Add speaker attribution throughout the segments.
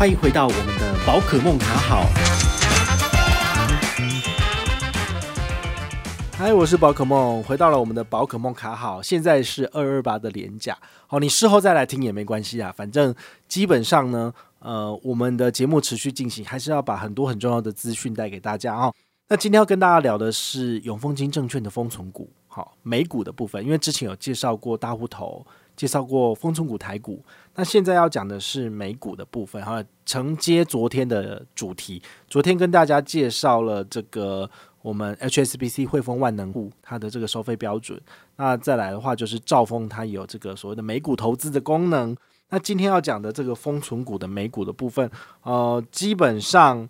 Speaker 1: 欢迎回到我们的宝可梦卡好。嗨，我是宝可梦，回到了我们的宝可梦卡好。现在是二二八的连假，好，你事后再来听也没关系啊，反正基本上呢，呃，我们的节目持续进行，还是要把很多很重要的资讯带给大家哦。那今天要跟大家聊的是永丰金证券的封存股，好，美股的部分，因为之前有介绍过大户头。介绍过丰存股台股，那现在要讲的是美股的部分哈，承接昨天的主题，昨天跟大家介绍了这个我们 HSBC 汇丰万能户它的这个收费标准，那再来的话就是兆丰它有这个所谓的美股投资的功能，那今天要讲的这个丰存股的美股的部分，呃，基本上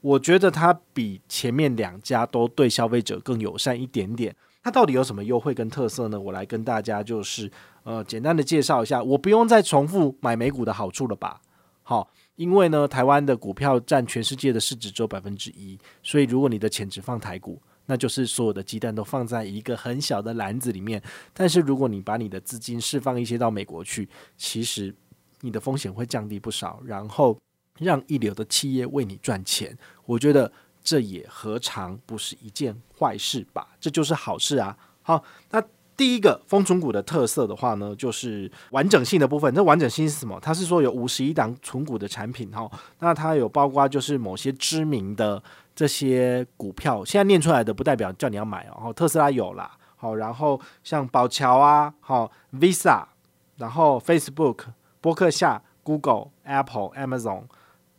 Speaker 1: 我觉得它比前面两家都对消费者更友善一点点。它到底有什么优惠跟特色呢？我来跟大家就是呃简单的介绍一下，我不用再重复买美股的好处了吧？好，因为呢台湾的股票占全世界的市值只有百分之一，所以如果你的钱只放台股，那就是所有的鸡蛋都放在一个很小的篮子里面。但是如果你把你的资金释放一些到美国去，其实你的风险会降低不少，然后让一流的企业为你赚钱。我觉得。这也何尝不是一件坏事吧？这就是好事啊！好，那第一个封存股的特色的话呢，就是完整性的部分。这完整性是什么？它是说有五十一档存股的产品哈，那它有包括就是某些知名的这些股票，现在念出来的不代表叫你要买哦。特斯拉有啦，好，然后像宝侨啊，好，Visa，然后 Facebook、博客下、Google、Apple、Amazon。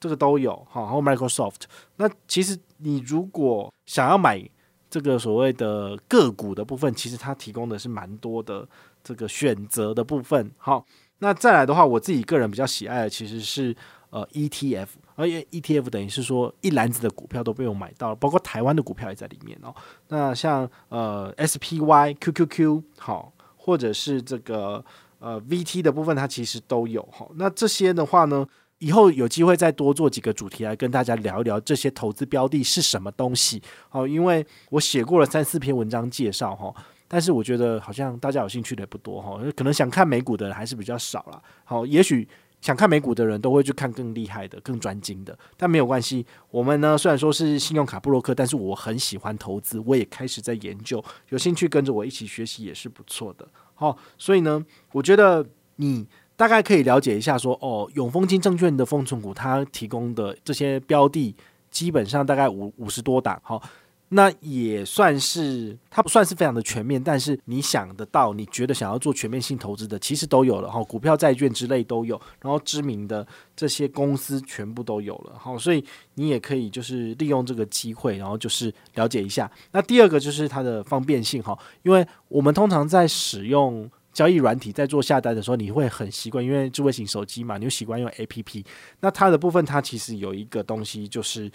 Speaker 1: 这个都有哈，然后 Microsoft。那其实你如果想要买这个所谓的个股的部分，其实它提供的是蛮多的这个选择的部分。好，那再来的话，我自己个人比较喜爱的其实是呃 ETF，而且 ETF 等于是说一篮子的股票都被我买到了，包括台湾的股票也在里面哦。那像呃 SPY、QQQ 好，或者是这个呃 VT 的部分，它其实都有哈。那这些的话呢，以后有机会再多做几个主题来跟大家聊一聊这些投资标的是什么东西。好，因为我写过了三四篇文章介绍哈，但是我觉得好像大家有兴趣的也不多哈，可能想看美股的人还是比较少了。好，也许想看美股的人都会去看更厉害的、更专精的，但没有关系。我们呢虽然说是信用卡布洛克，但是我很喜欢投资，我也开始在研究，有兴趣跟着我一起学习也是不错的。好，所以呢，我觉得你。大概可以了解一下说，哦，永丰金证券的丰存股，它提供的这些标的，基本上大概五五十多档，好，那也算是它不算是非常的全面，但是你想得到，你觉得想要做全面性投资的，其实都有了哈，股票、债券之类都有，然后知名的这些公司全部都有了，好，所以你也可以就是利用这个机会，然后就是了解一下。那第二个就是它的方便性哈，因为我们通常在使用。交易软体在做下单的时候，你会很习惯，因为智慧型手机嘛，你就习惯用 APP。那它的部分，它其实有一个东西，就是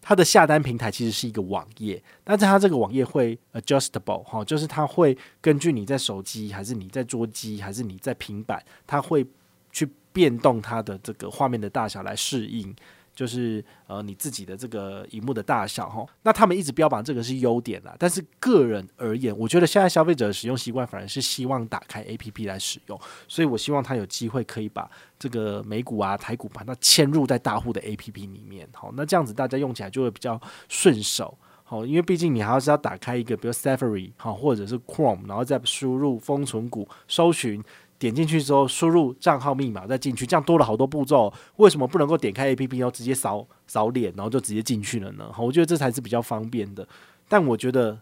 Speaker 1: 它的下单平台其实是一个网页，但是它这个网页会 adjustable 哈，就是它会根据你在手机，还是你在桌机，还是你在平板，它会去变动它的这个画面的大小来适应。就是呃你自己的这个荧幕的大小哈，那他们一直标榜这个是优点啦，但是个人而言，我觉得现在消费者的使用习惯反而是希望打开 APP 来使用，所以我希望他有机会可以把这个美股啊、台股把它嵌入在大户的 APP 里面，好，那这样子大家用起来就会比较顺手，好，因为毕竟你还是要打开一个比如 Safari 好，或者是 Chrome，然后再输入封存股搜寻。点进去之后，输入账号密码再进去，这样多了好多步骤。为什么不能够点开 APP 然后直接扫扫脸，然后就直接进去了呢？我觉得这才是比较方便的。但我觉得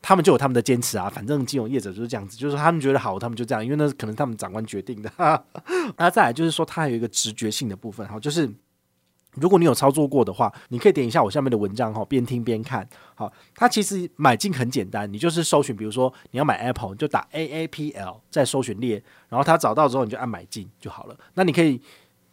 Speaker 1: 他们就有他们的坚持啊，反正金融业者就是这样子，就是他们觉得好，他们就这样，因为那可能他们长官决定的。那再来就是说，它还有一个直觉性的部分，哈，就是。如果你有操作过的话，你可以点一下我下面的文章哈，边听边看。好，它其实买进很简单，你就是搜寻，比如说你要买 Apple，你就打 A A P L 在搜寻列，然后它找到之后你就按买进就好了。那你可以，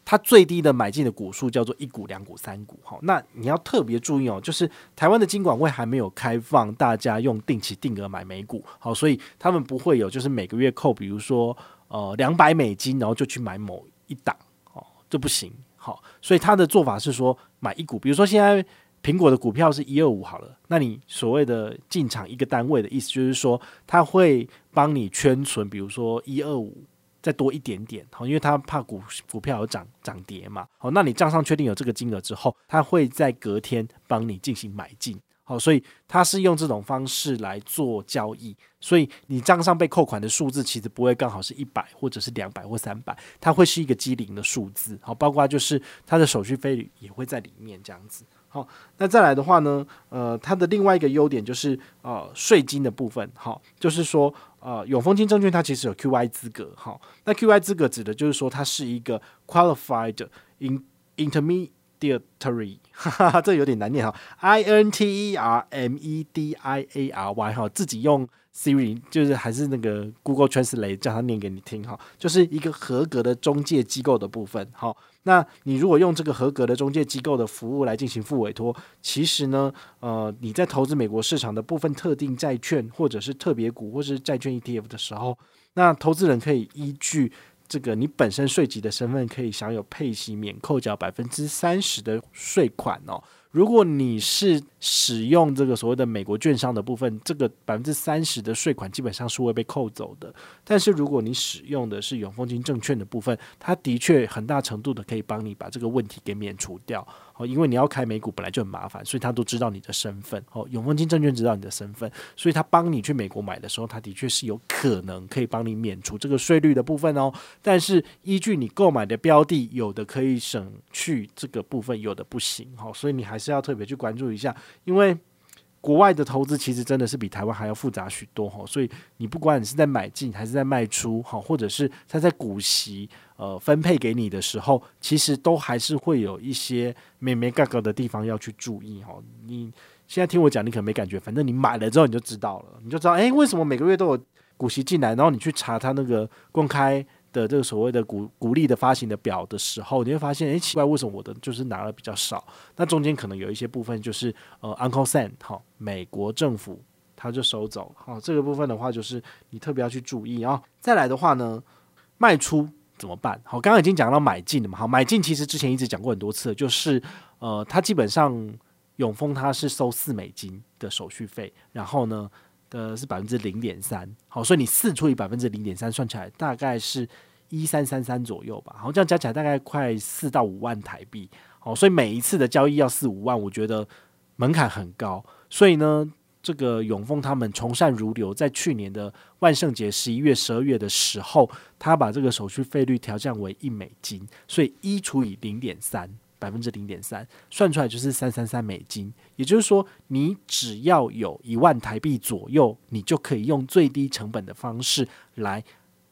Speaker 1: 它最低的买进的股数叫做一股、两股、三股。好，那你要特别注意哦，就是台湾的金管会还没有开放大家用定期定额买美股，好，所以他们不会有就是每个月扣，比如说呃两百美金，然后就去买某一档，哦，这不行。好，所以他的做法是说买一股，比如说现在苹果的股票是一二五好了，那你所谓的进场一个单位的意思就是说，他会帮你圈存，比如说一二五再多一点点，好，因为他怕股股票有涨涨跌嘛，好，那你账上确定有这个金额之后，他会在隔天帮你进行买进，好，所以他是用这种方式来做交易，所以你账上被扣款的数字其实不会刚好是一百或者是两百或三百，它会是一个机灵的数字，好，包括就是它的手续费率也会在里面这样子。好，那再来的话呢，呃，它的另外一个优点就是呃税金的部分，好，就是说呃永丰金证券它其实有 QI 资格，好，那 QI 资格指的就是说它是一个 Qualified in Intermediary，哈哈，这有点难念哈，I N T E R M E D I A R Y 哈，自己用 Siri 就是还是那个 Google Translate 叫他念给你听哈，就是一个合格的中介机构的部分，好。那你如果用这个合格的中介机构的服务来进行复委托，其实呢，呃，你在投资美国市场的部分特定债券，或者是特别股，或者是债券 ETF 的时候，那投资人可以依据这个你本身税级的身份，可以享有配息免扣缴百分之三十的税款哦。如果你是使用这个所谓的美国券商的部分，这个百分之三十的税款基本上是会被扣走的。但是如果你使用的是永丰金证券的部分，它的确很大程度的可以帮你把这个问题给免除掉。因为你要开美股本来就很麻烦，所以他都知道你的身份。哦，永丰金证券知道你的身份，所以他帮你去美国买的时候，他的确是有可能可以帮你免除这个税率的部分哦。但是依据你购买的标的，有的可以省去这个部分，有的不行。哦，所以你还是要特别去关注一下，因为国外的投资其实真的是比台湾还要复杂许多。哈，所以你不管你是在买进还是在卖出，哈，或者是他在股息。呃，分配给你的时候，其实都还是会有一些眉眉角角的地方要去注意哈。你现在听我讲，你可能没感觉，反正你买了之后你就知道了，你就知道，诶，为什么每个月都有股息进来？然后你去查他那个公开的这个所谓的股股利的发行的表的时候，你会发现，诶，奇怪，为什么我的就是拿了比较少？那中间可能有一些部分就是呃，Uncle Sam 哈，美国政府他就收走，好，这个部分的话就是你特别要去注意啊。再来的话呢，卖出。怎么办？好，刚刚已经讲到买进了嘛。好，买进其实之前一直讲过很多次，就是呃，它基本上永丰它是收四美金的手续费，然后呢的是百分之零点三。好，所以你四除以百分之零点三，算起来大概是一三三三左右吧。好，这样加起来大概快四到五万台币。好，所以每一次的交易要四五万，我觉得门槛很高。所以呢。这个永丰他们从善如流，在去年的万圣节十一月、十二月的时候，他把这个手续费率调降为一美金，所以一除以零点三，百分之零点三，算出来就是三三三美金。也就是说，你只要有一万台币左右，你就可以用最低成本的方式来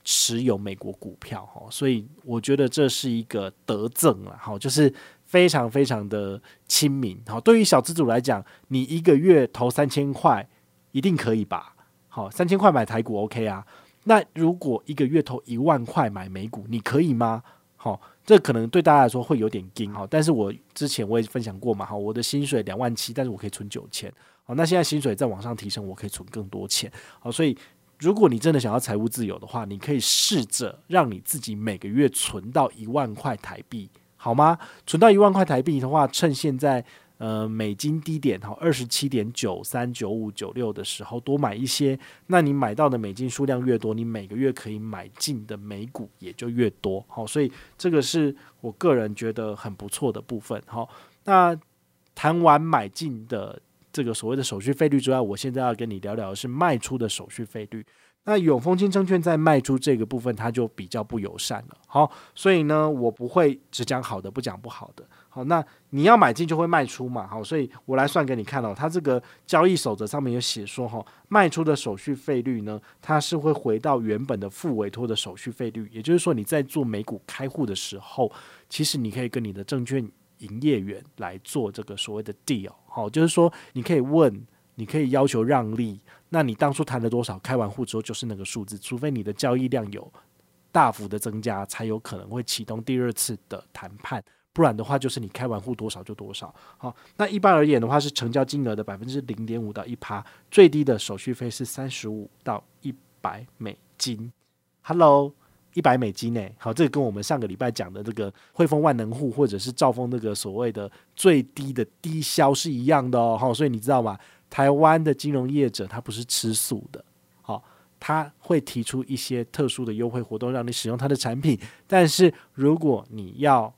Speaker 1: 持有美国股票。哈，所以我觉得这是一个德政了。哈，就是。非常非常的亲民，好，对于小资主来讲，你一个月投三千块，一定可以吧？好，三千块买台股 OK 啊。那如果一个月投一万块买美股，你可以吗？好，这可能对大家来说会有点惊，好，但是我之前我也分享过嘛，好，我的薪水两万七，但是我可以存九千，好，那现在薪水在往上提升，我可以存更多钱，好，所以如果你真的想要财务自由的话，你可以试着让你自己每个月存到一万块台币。好吗？存到一万块台币的话，趁现在呃美金低点哈，二十七点九三九五九六的时候多买一些。那你买到的美金数量越多，你每个月可以买进的美股也就越多。好，所以这个是我个人觉得很不错的部分。好，那谈完买进的这个所谓的手续费率之外，我现在要跟你聊聊的是卖出的手续费率。那永丰金证券在卖出这个部分，它就比较不友善了。好，所以呢，我不会只讲好的，不讲不好的。好，那你要买进就会卖出嘛。好，所以我来算给你看哦。它这个交易守则上面有写说，哈，卖出的手续费率呢，它是会回到原本的复委托的手续费率。也就是说，你在做美股开户的时候，其实你可以跟你的证券营业员来做这个所谓的 deal。好，就是说你可以问，你可以要求让利。那你当初谈了多少？开完户之后就是那个数字，除非你的交易量有大幅的增加，才有可能会启动第二次的谈判。不然的话，就是你开完户多少就多少。好，那一般而言的话，是成交金额的百分之零点五到一趴，最低的手续费是三十五到一百美金。Hello，一百美金呢？好，这个跟我们上个礼拜讲的这个汇丰万能户或者是兆丰那个所谓的最低的低消是一样的哦。好，所以你知道吗？台湾的金融业者他不是吃素的，好，他会提出一些特殊的优惠活动，让你使用他的产品。但是如果你要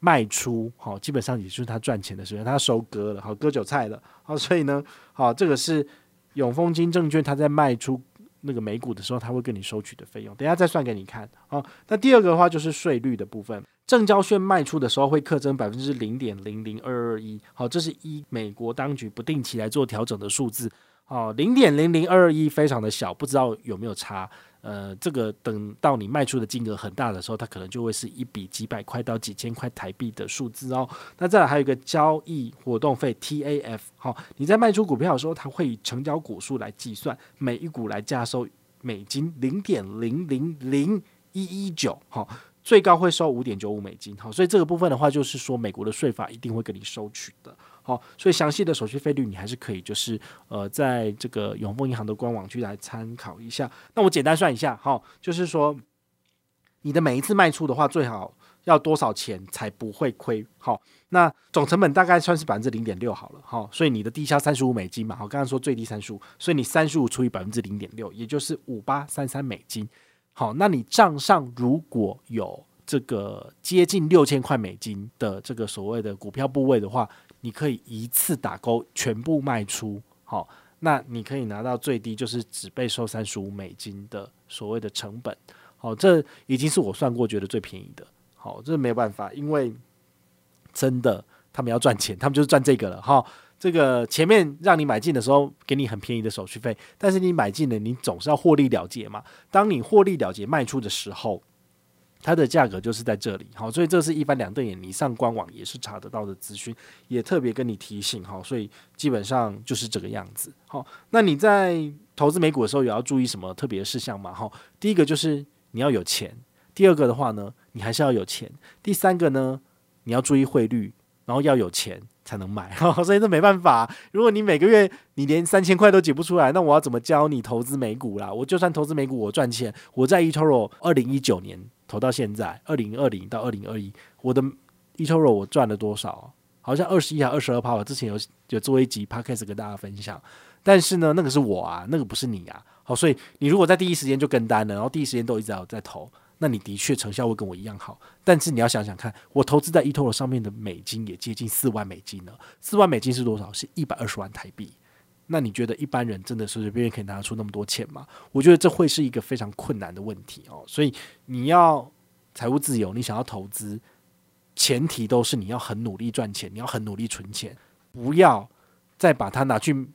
Speaker 1: 卖出，好，基本上也就是他赚钱的时候，他收割了，好，割韭菜了，好，所以呢，好，这个是永丰金证券他在卖出那个美股的时候，他会跟你收取的费用，等下再算给你看。好，那第二个的话就是税率的部分，证交券卖出的时候会课征百分之零点零零二二一，好，这是一美国当局不定期来做调整的数字。好，零点零零二二一非常的小，不知道有没有差。呃，这个等到你卖出的金额很大的时候，它可能就会是一笔几百块到几千块台币的数字哦。那再来还有一个交易活动费 TAF，好、你在卖出股票的时候，它会以成交股数来计算，每一股来价收美金零点零零零一一九，好。最高会收五点九五美金，好，所以这个部分的话，就是说美国的税法一定会给你收取的，好，所以详细的手续费率你还是可以，就是呃，在这个永丰银行的官网去来参考一下。那我简单算一下，哈，就是说你的每一次卖出的话，最好要多少钱才不会亏？好，那总成本大概算是百分之零点六好了，哈，所以你的低消三十五美金嘛，我刚刚说最低三十五，所以你三十五除以百分之零点六，也就是五八三三美金。好，那你账上如果有这个接近六千块美金的这个所谓的股票部位的话，你可以一次打勾全部卖出。好，那你可以拿到最低就是只被收三十五美金的所谓的成本。好，这已经是我算过觉得最便宜的。好，这没有办法，因为真的他们要赚钱，他们就是赚这个了。哈。这个前面让你买进的时候，给你很便宜的手续费，但是你买进了，你总是要获利了结嘛。当你获利了结卖出的时候，它的价格就是在这里。好，所以这是一般两瞪眼，你上官网也是查得到的资讯，也特别跟你提醒。好，所以基本上就是这个样子。好，那你在投资美股的时候，也要注意什么特别事项吗？哈，第一个就是你要有钱，第二个的话呢，你还是要有钱，第三个呢，你要注意汇率，然后要有钱。才能买，所以这没办法。如果你每个月你连三千块都挤不出来，那我要怎么教你投资美股啦？我就算投资美股，我赚钱，我在 eToro 二零一九年投到现在，二零二零到二零二一，我的 eToro 我赚了多少？好像二十一还二十二趴。我之前有有做一集 Podcast 跟大家分享，但是呢，那个是我啊，那个不是你啊。好，所以你如果在第一时间就跟单了，然后第一时间都一直在在投。那你的确成效会跟我一样好，但是你要想想看，我投资在 eToro 上面的美金也接近四万美金了。四万美金是多少？是一百二十万台币。那你觉得一般人真的随随便便可以拿出那么多钱吗？我觉得这会是一个非常困难的问题哦。所以你要财务自由，你想要投资，前提都是你要很努力赚钱，你要很努力存钱，不要再把它拿去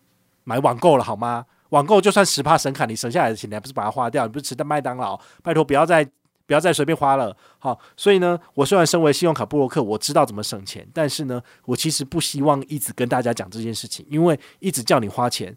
Speaker 1: 买网购了，好吗？网购就算十趴神卡，你省下来的钱，你还不是把它花掉？你不是吃的麦当劳？拜托，不要再。不要再随便花了，好，所以呢，我虽然身为信用卡部落客，我知道怎么省钱，但是呢，我其实不希望一直跟大家讲这件事情，因为一直叫你花钱，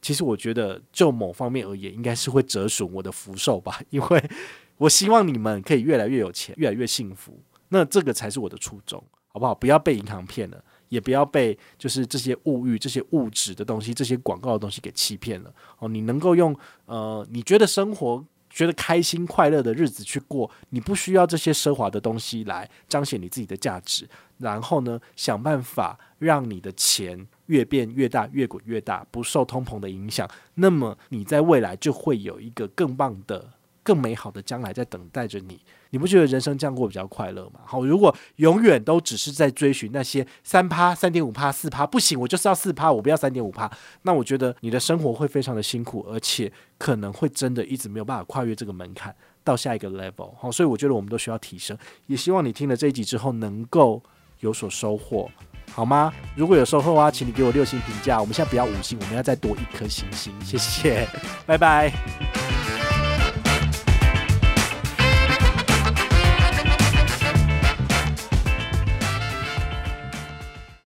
Speaker 1: 其实我觉得就某方面而言，应该是会折损我的福寿吧，因为我希望你们可以越来越有钱，越来越幸福，那这个才是我的初衷，好不好？不要被银行骗了，也不要被就是这些物欲、这些物质的东西、这些广告的东西给欺骗了。哦，你能够用呃，你觉得生活。觉得开心快乐的日子去过，你不需要这些奢华的东西来彰显你自己的价值。然后呢，想办法让你的钱越变越大，越滚越大，不受通膨的影响。那么你在未来就会有一个更棒的。更美好的将来在等待着你，你不觉得人生这样过比较快乐吗？好，如果永远都只是在追寻那些三趴、三点五趴、四趴，不行，我就是要四趴，我不要三点五趴，那我觉得你的生活会非常的辛苦，而且可能会真的一直没有办法跨越这个门槛到下一个 level。好，所以我觉得我们都需要提升，也希望你听了这一集之后能够有所收获，好吗？如果有收获的话，请你给我六星评价。我们现在不要五星，我们要再多一颗星星，谢谢，拜拜。